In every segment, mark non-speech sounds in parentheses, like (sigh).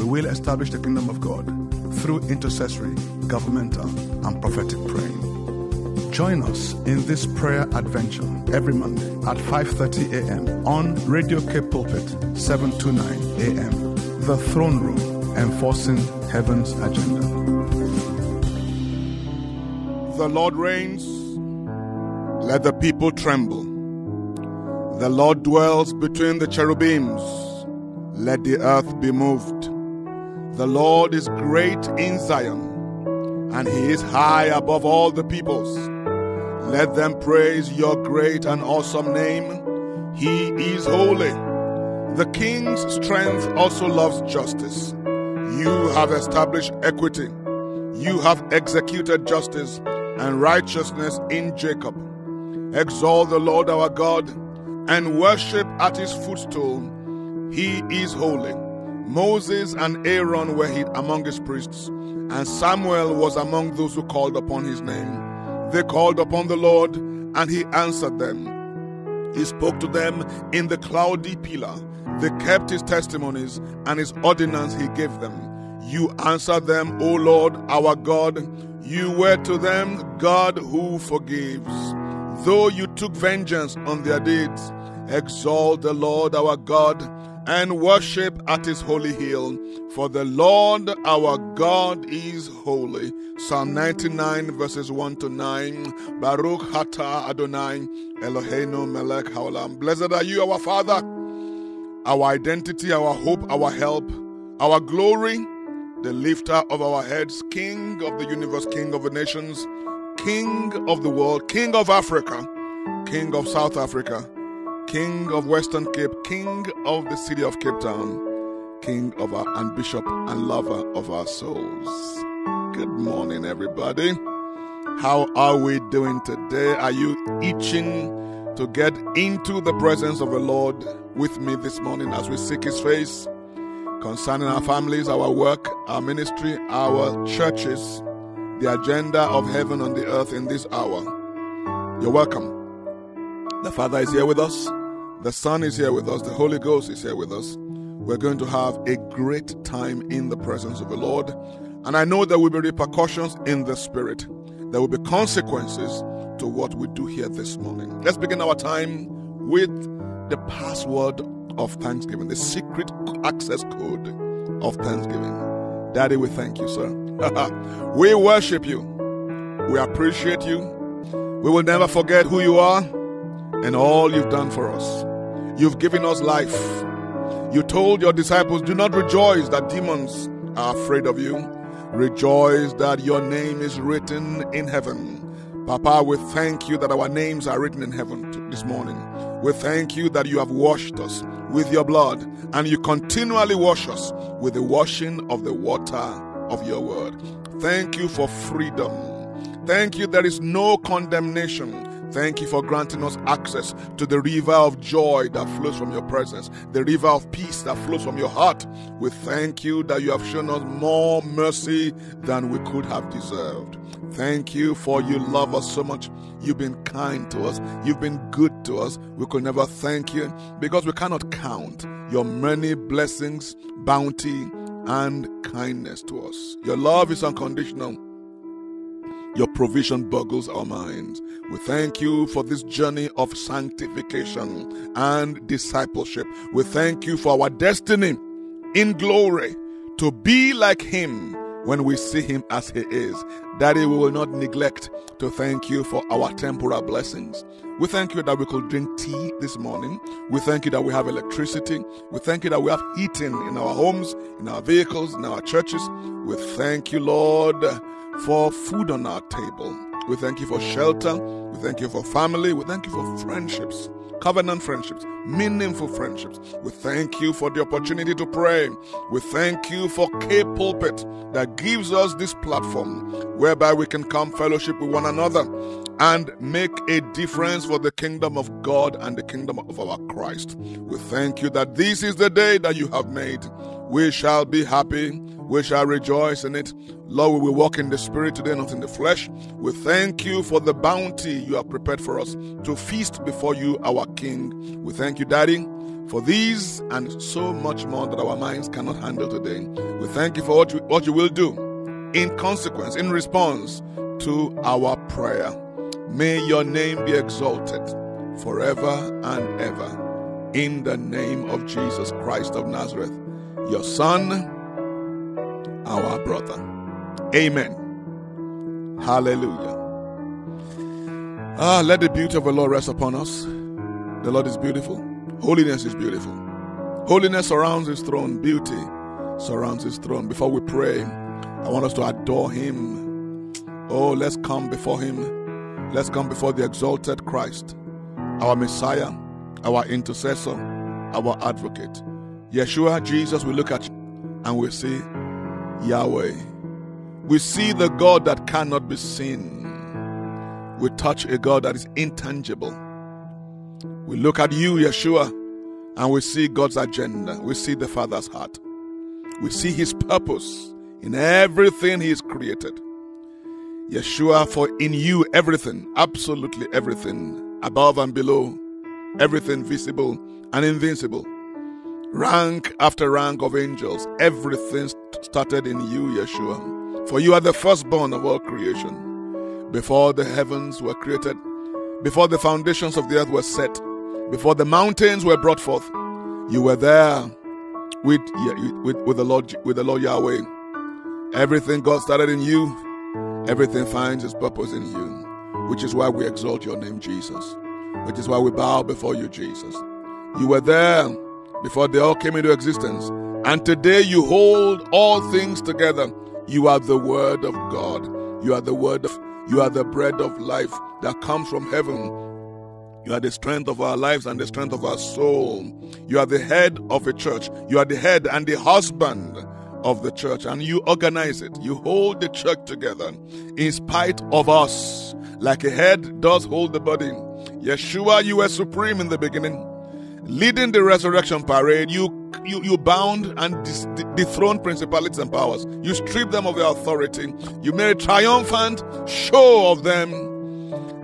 We will establish the kingdom of God through intercessory, governmental, and prophetic praying. Join us in this prayer adventure every Monday at 5:30 a.m. on Radio K Pulpit 729 a.m. The Throne Room, enforcing heaven's agenda. The Lord reigns. Let the people tremble. The Lord dwells between the cherubims. Let the earth be moved. The Lord is great in Zion, and he is high above all the peoples. Let them praise your great and awesome name. He is holy. The king's strength also loves justice. You have established equity. You have executed justice and righteousness in Jacob. Exalt the Lord our God and worship at his footstool. He is holy. Moses and Aaron were among his priests, and Samuel was among those who called upon his name. They called upon the Lord, and he answered them. He spoke to them in the cloudy pillar. They kept his testimonies and his ordinance he gave them. You answered them, O Lord our God. You were to them God who forgives. Though you took vengeance on their deeds, exalt the Lord our God and worship at his holy hill. For the Lord our God is holy. Psalm 99 verses 1 to 9. Baruch Atah Adonai Eloheinu Melech Haolam. Blessed are you, our Father, our identity, our hope, our help, our glory, the lifter of our heads, King of the universe, King of the nations, King of the world, King of Africa, King of South Africa, King of Western Cape, King of the city of Cape Town, King of our and Bishop and lover of our souls. Good morning, everybody. How are we doing today? Are you itching to get into the presence of the Lord with me this morning as we seek His face concerning our families, our work, our ministry, our churches, the agenda of heaven on the earth in this hour? You're welcome. The Father is here with us. The Son is here with us. The Holy Ghost is here with us. We're going to have a great time in the presence of the Lord. And I know there will be repercussions in the Spirit. There will be consequences to what we do here this morning. Let's begin our time with the password of thanksgiving, the secret access code of thanksgiving. Daddy, we thank you, sir. (laughs) we worship you. We appreciate you. We will never forget who you are and all you've done for us. You've given us life. You told your disciples, Do not rejoice that demons are afraid of you. Rejoice that your name is written in heaven. Papa, we thank you that our names are written in heaven this morning. We thank you that you have washed us with your blood and you continually wash us with the washing of the water of your word. Thank you for freedom. Thank you, there is no condemnation Thank you for granting us access to the river of joy that flows from your presence, the river of peace that flows from your heart. We thank you that you have shown us more mercy than we could have deserved. Thank you for you love us so much. You've been kind to us. You've been good to us. We could never thank you because we cannot count your many blessings, bounty, and kindness to us. Your love is unconditional. Your provision boggles our minds. We thank you for this journey of sanctification and discipleship. We thank you for our destiny in glory to be like Him when we see Him as He is. Daddy, we will not neglect to thank you for our temporal blessings. We thank you that we could drink tea this morning. We thank you that we have electricity. We thank you that we have heating in our homes, in our vehicles, in our churches. We thank you, Lord for food on our table. We thank you for shelter. We thank you for family. We thank you for friendships. covenant friendships, meaningful friendships. We thank you for the opportunity to pray. We thank you for K Pulpit that gives us this platform whereby we can come fellowship with one another and make a difference for the kingdom of God and the kingdom of our Christ. We thank you that this is the day that you have made. We shall be happy. We shall rejoice in it. Lord, we will walk in the spirit today, not in the flesh. We thank you for the bounty you have prepared for us to feast before you, our King. We thank you, Daddy, for these and so much more that our minds cannot handle today. We thank you for what you, what you will do in consequence, in response to our prayer. May your name be exalted forever and ever. In the name of Jesus Christ of Nazareth, your Son, our brother. Amen. Hallelujah. Ah, let the beauty of the Lord rest upon us. The Lord is beautiful. Holiness is beautiful. Holiness surrounds his throne. Beauty surrounds his throne. Before we pray, I want us to adore him. Oh, let's come before him Let's come before the exalted Christ, our Messiah, our intercessor, our advocate. Yeshua, Jesus, we look at you and we see Yahweh. We see the God that cannot be seen. We touch a God that is intangible. We look at you, Yeshua, and we see God's agenda. We see the Father's heart. We see His purpose in everything He has created. Yeshua, for in you everything, absolutely everything, above and below, everything visible and invincible, rank after rank of angels, everything started in you, Yeshua. For you are the firstborn of all creation. Before the heavens were created, before the foundations of the earth were set, before the mountains were brought forth, you were there with, with, with the Lord with the Lord Yahweh. Everything God started in you Everything finds its purpose in you, which is why we exalt your name, Jesus, which is why we bow before you, Jesus. You were there before they all came into existence, and today you hold all things together. You are the Word of God. You are the Word of, you are the bread of life that comes from heaven. You are the strength of our lives and the strength of our soul. You are the head of a church. You are the head and the husband of the church and you organize it. You hold the church together in spite of us, like a head does hold the body. Yeshua, you were supreme in the beginning. Leading the resurrection parade, you you, you bound and dethroned principalities and powers. You stripped them of their authority. You made a triumphant show of them.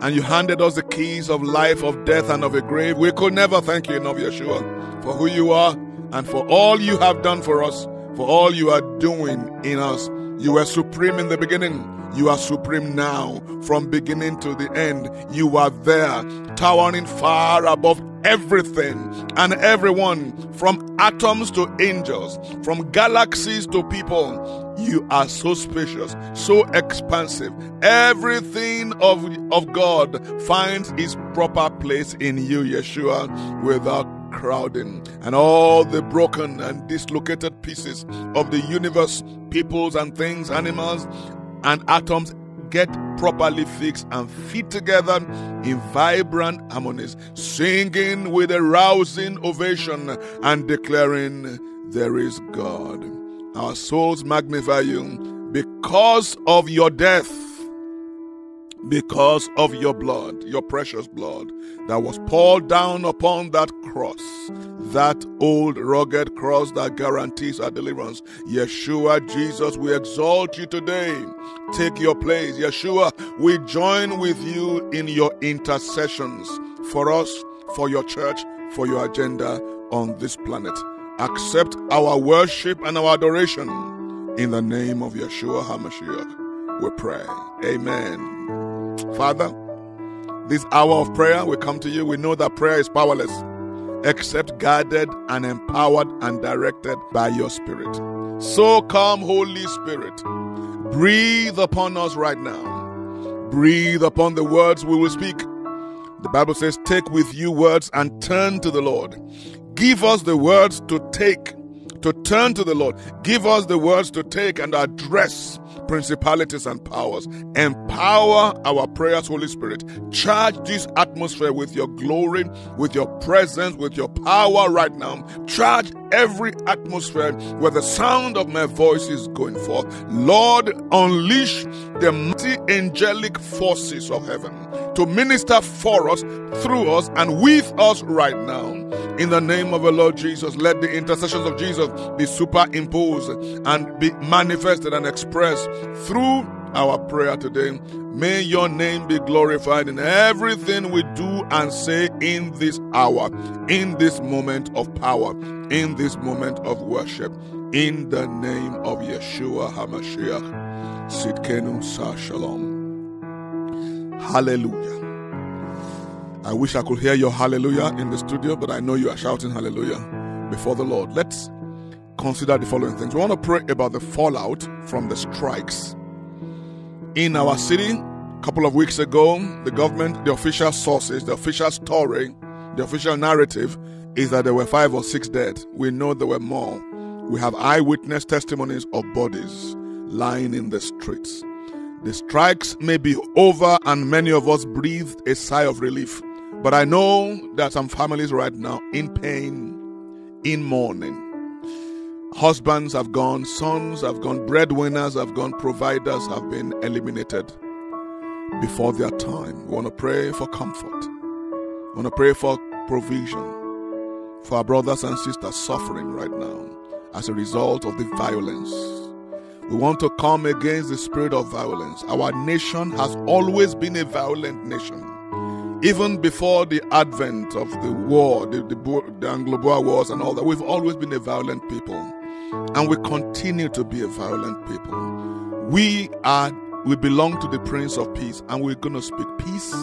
And you handed us the keys of life, of death, and of a grave. We could never thank you enough, Yeshua, for who you are and for all you have done for us for all you are doing in us. You were supreme in the beginning. You are supreme now. From beginning to the end, you are there, towering far above everything and everyone, from atoms to angels, from galaxies to people. You are so spacious, so expansive. Everything of, of God finds its proper place in you, Yeshua, without crowding, and all the broken and dislocated pieces of the universe, peoples and things, animals and atoms get properly fixed and fit together in vibrant harmonies, singing with a rousing ovation and declaring, There is God. Our souls magnify you because of your death because of your blood, your precious blood that was poured down upon that cross, that old rugged cross that guarantees our deliverance. Yeshua, Jesus, we exalt you today. Take your place. Yeshua, we join with you in your intercessions for us, for your church, for your agenda on this planet. Accept our worship and our adoration. In the name of Yeshua HaMashiach, we pray. Amen. Father, this hour of prayer, we come to you. We know that prayer is powerless except guided and empowered and directed by your Spirit. So come, Holy Spirit. Breathe upon us right now. Breathe upon the words we will speak. The Bible says, Take with you words and turn to the Lord. Give us the words to take, to turn to the Lord. Give us the words to take and address principalities and powers. Empower our prayers, Holy Spirit. Charge this atmosphere with your glory, with your presence, with your power right now. Charge every atmosphere where the sound of my voice is going forth. Lord, unleash the mighty angelic forces of heaven to minister for us, through us, and with us right now. In the name of the Lord Jesus, let the intercessions of Jesus be superimposed and be manifested and expressed through our prayer today. May your name be glorified in everything we do and say in this hour, in this moment of power, in this moment of worship. In the name of Yeshua HaMashiach. Tsidkenu Sar Shalom. Hallelujah. I wish I could hear your hallelujah in the studio, but I know you are shouting hallelujah before the Lord. Let's consider the following things. We want to pray about the fallout from the strikes in our city. A couple of weeks ago, the government, the official sources, the official story, the official narrative is that there were five or six dead. We know there were more. We have eyewitness testimonies of bodies lying in the streets. The strikes may be over, and many of us breathed a sigh of relief. But I know that some families right now in pain, in mourning. Husbands have gone, sons have gone, breadwinners have gone, providers have been eliminated before their time. We want to pray for comfort. We want to pray for provision for our brothers and sisters suffering right now as a result of the violence. We want to come against the spirit of violence. Our nation has always been a violent nation. Even before the advent of the war, the, the, the Anglo-Boer wars and all that, we've always been a violent people. And we continue to be a violent people. We are we belong to the Prince of Peace, and we're gonna speak peace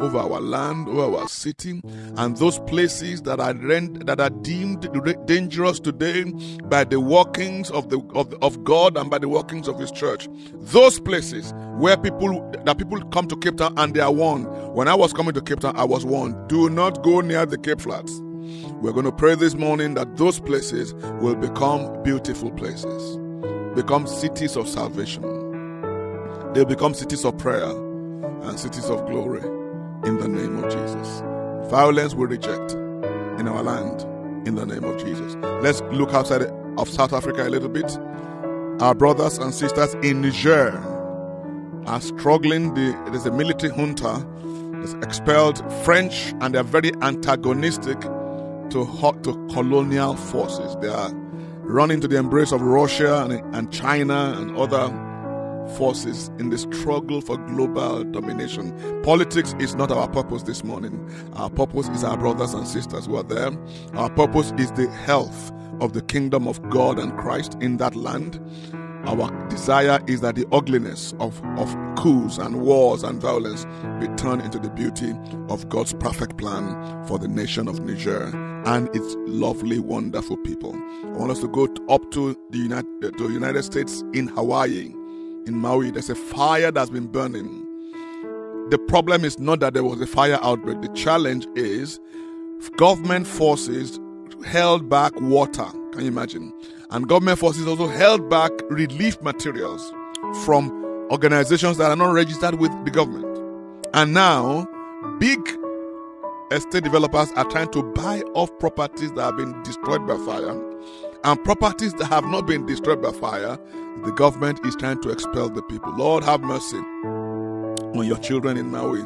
over our land, over our city, and those places that are rent, that are deemed dangerous today by the workings of the of, of God and by the workings of His church. Those places where people that people come to Cape Town and they are warned. When I was coming to Cape Town, I was warned: do not go near the Cape Flats. We're going to pray this morning that those places will become beautiful places, become cities of salvation. They'll become cities of prayer and cities of glory in the name of Jesus. Violence we reject in our land in the name of Jesus. Let's look outside of South Africa a little bit. Our brothers and sisters in Niger are struggling. The, there's a military junta that's expelled French and they're very antagonistic to, to colonial forces. They are running to the embrace of Russia and, and China and other forces in the struggle for global domination. Politics is not our purpose this morning. Our purpose is our brothers and sisters who are there. Our purpose is the health of the kingdom of God and Christ in that land. Our desire is that the ugliness of, of coups and wars and violence be turned into the beauty of God's perfect plan for the nation of Niger and its lovely, wonderful people. I want us to go up to the United, to United States in Hawaii in Maui, there's a fire that's been burning. The problem is not that there was a fire outbreak. The challenge is government forces held back water. Can you imagine? And government forces also held back relief materials from organizations that are not registered with the government. And now, big estate developers are trying to buy off properties that have been destroyed by fire and properties that have not been destroyed by fire, the government is trying to expel the people. Lord, have mercy on your children in Maui,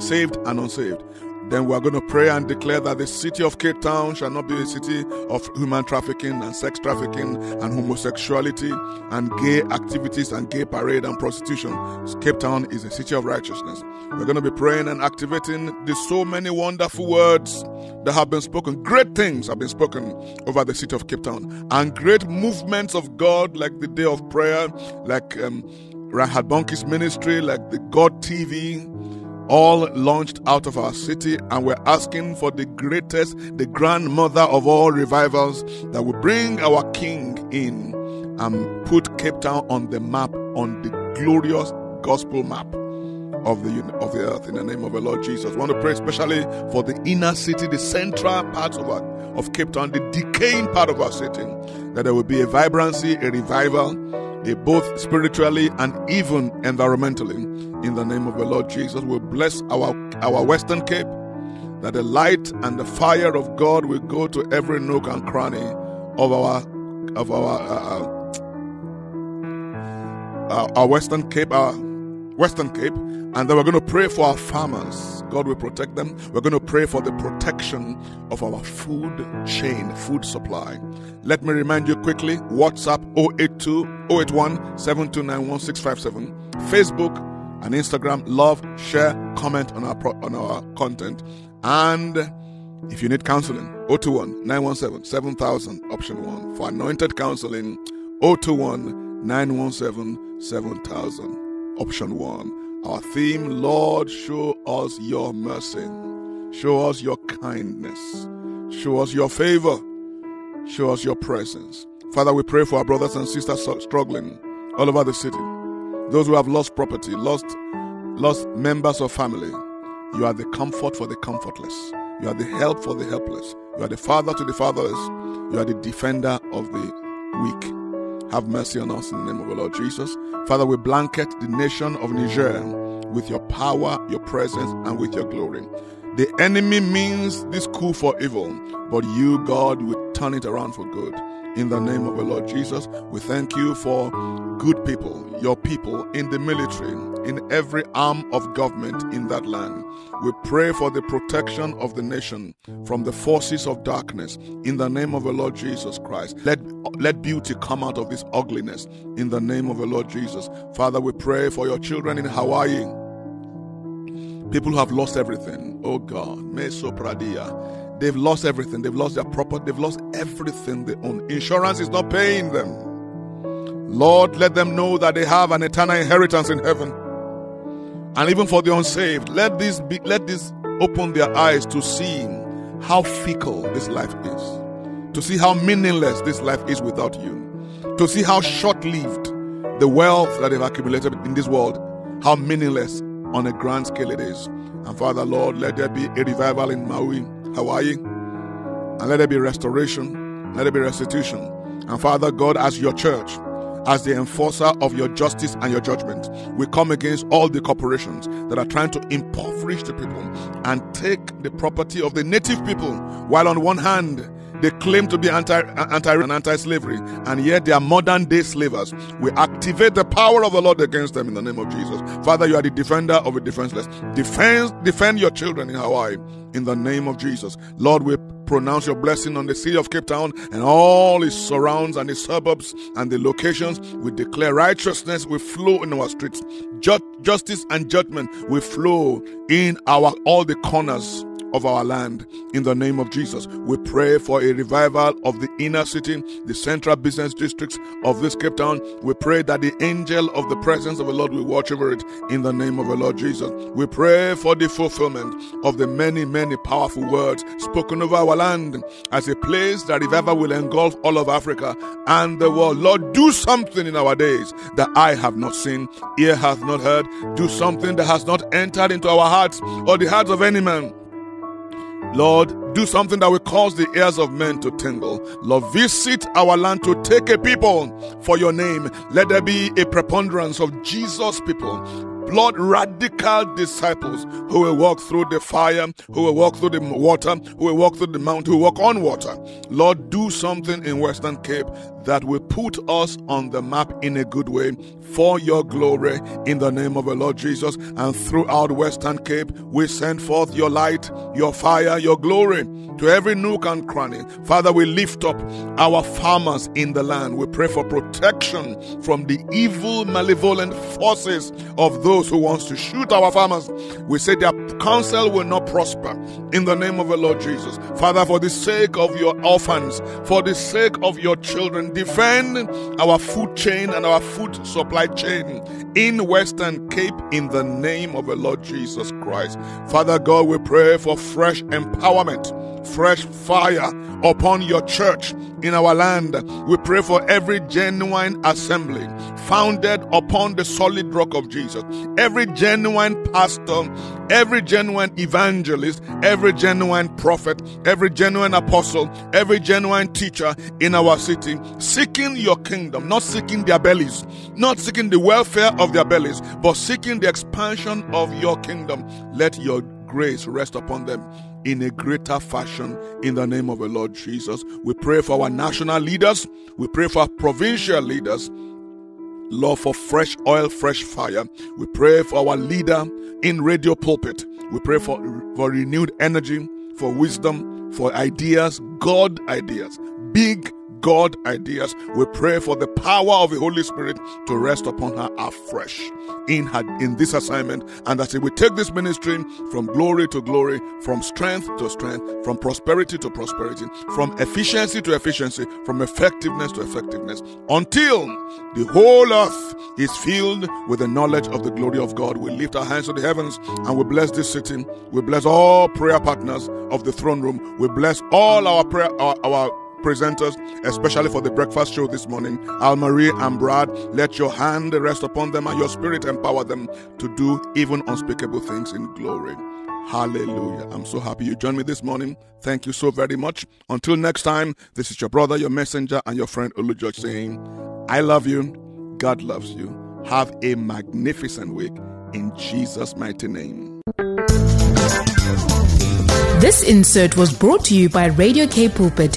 saved and unsaved. Then we are going to pray and declare that the city of Cape Town shall not be a city of human trafficking and sex trafficking and homosexuality and gay activities and gay parade and prostitution. Cape Town is a city of righteousness. We're going to be praying and activating the so many wonderful words that have been spoken. Great things have been spoken over the city of Cape Town and great movements of God like the day of prayer, like um, Reinhard Bonnke's ministry, like the God TV all launched out of our city, and we're asking for the greatest, the grandmother of all revivals that will bring our King in and put Cape Town on the map, on the glorious gospel map of the of the earth in the name of the Lord Jesus. I want to pray especially for the inner city, the central parts of our, of Cape Town, the decaying part of our city, that there will be a vibrancy, a revival, both spiritually and even environmentally. In the name of the Lord Jesus, we bless our, our Western Cape that the light and the fire of God will go to every nook and cranny of our of our uh, uh, our Western Cape, our Western Cape, and then we're going to pray for our farmers. God will protect them. We're going to pray for the protection of our food chain, food supply. Let me remind you quickly WhatsApp 082 081 7291 657, Facebook and Instagram. Love, share, comment on our, pro- on our content. And if you need counseling, 021 917 7000, option 1. For anointed counseling, 021 917 7000, option 1. Our theme, Lord, show us your mercy, show us your kindness, show us your favor, show us your presence. Father, we pray for our brothers and sisters struggling all over the city, those who have lost property, lost, lost members of family. You are the comfort for the comfortless. You are the help for the helpless. You are the father to the fatherless. You are the defender of the weak. Have mercy on us in the name of the Lord Jesus. Father, we blanket the nation of Niger with your power, your presence, and with your glory. The enemy means this coup for evil, but you, God, will turn it around for good. In the name of the Lord Jesus, we thank you for good people, your people in the military, in every arm of government in that land. We pray for the protection of the nation from the forces of darkness in the name of the Lord Jesus Christ. Let, let beauty come out of this ugliness in the name of the Lord Jesus. Father, we pray for your children in Hawaii. People who have lost everything. Oh God, Meso Pradia. They've lost everything. They've lost their property. They've lost everything they own. Insurance is not paying them. Lord, let them know that they have an eternal inheritance in heaven. And even for the unsaved, let this be, let this open their eyes to see how fickle this life is, to see how meaningless this life is without you, to see how short-lived the wealth that they've accumulated in this world, how meaningless on a grand scale it is. And Father, Lord, let there be a revival in Maui, Hawaii, and let there be restoration, let there be restitution. And Father God, as your church, as the enforcer of your justice and your judgment, we come against all the corporations that are trying to impoverish the people and take the property of the native people, while on one hand, they claim to be anti, anti and anti-slavery, and yet they are modern day slavers. We activate the power of the Lord against them in the name of Jesus. Father, you are the defender of the defenseless. Defend, defend your children in Hawaii in the name of Jesus. Lord, we pronounce your blessing on the city of Cape Town and all its surrounds and its suburbs and the locations. We declare righteousness will flow in our streets. justice and judgment will flow in our all the corners of our land. In the name of Jesus, we pray for a revival of the inner city, the central business districts of this Cape Town. We pray that the angel of the presence of the Lord will watch over it in the name of the Lord Jesus. We pray for the fulfillment of the many, many powerful words spoken over our land as a place that revival will engulf all of Africa and the world. Lord, do something in our days that eye have not seen, ear hath not heard. Do something that has not entered into our hearts or the hearts of any man Lord, do something that will cause the ears of men to tingle. Lord, visit our land to take a people for your name. Let there be a preponderance of Jesus people Lord, radical disciples who will walk through the fire, who will walk through the water, who will walk through the mountain, who will walk on water. Lord, do something in Western Cape that will put us on the map in a good way for your glory in the name of the Lord Jesus. And throughout Western Cape, we send forth your light, your fire, your glory to every nook and cranny. Father, we lift up our farmers in the land. We pray for protection from the evil, malevolent forces of those who wants to shoot our farmers. We say their counsel will not prosper in the name of the Lord Jesus. Father, for the sake of your orphans, for the sake of your children, defend our food chain and our food supply chain in Western Cape in the name of the Lord Jesus Christ. Father God, we pray for fresh empowerment fresh fire upon your church in our land. We pray for every genuine assembly, founded upon the solid rock of Jesus. Every genuine pastor, every genuine evangelist, every genuine prophet, every genuine apostle, every genuine teacher in our city, seeking your kingdom, not seeking their bellies, not seeking the welfare of their bellies, but seeking the expansion of your kingdom. Let your grace rest upon them in a greater fashion in the name of the Lord Jesus. We pray for our national leaders. We pray for our provincial leaders. Lord, for fresh oil, fresh fire. We pray for our leader in radio pulpit. We pray for, for renewed energy, for wisdom, for ideas, God ideas, big God ideas. We pray for the power of the Holy Spirit to rest upon her afresh in her in this assignment, and that she will take this ministry from glory to glory, from strength to strength, from prosperity to prosperity, from efficiency to efficiency, from effectiveness to effectiveness, until the whole earth is filled with the knowledge of the glory of God. We lift our hands to the heavens and we bless this city. We bless all prayer partners of the throne room. We bless all our prayer our, our presenters, especially for the breakfast show this morning. Al Marie and Brad, let your hand rest upon them and your spirit empower them to do even unspeakable things in glory. Hallelujah. I'm so happy you joined me this morning. Thank you so very much. Until next time, this is your brother, your messenger, and your friend Olu George saying, I love you. God loves you. Have a magnificent week in Jesus' mighty name. This insert was brought to you by Radio K Pulpit,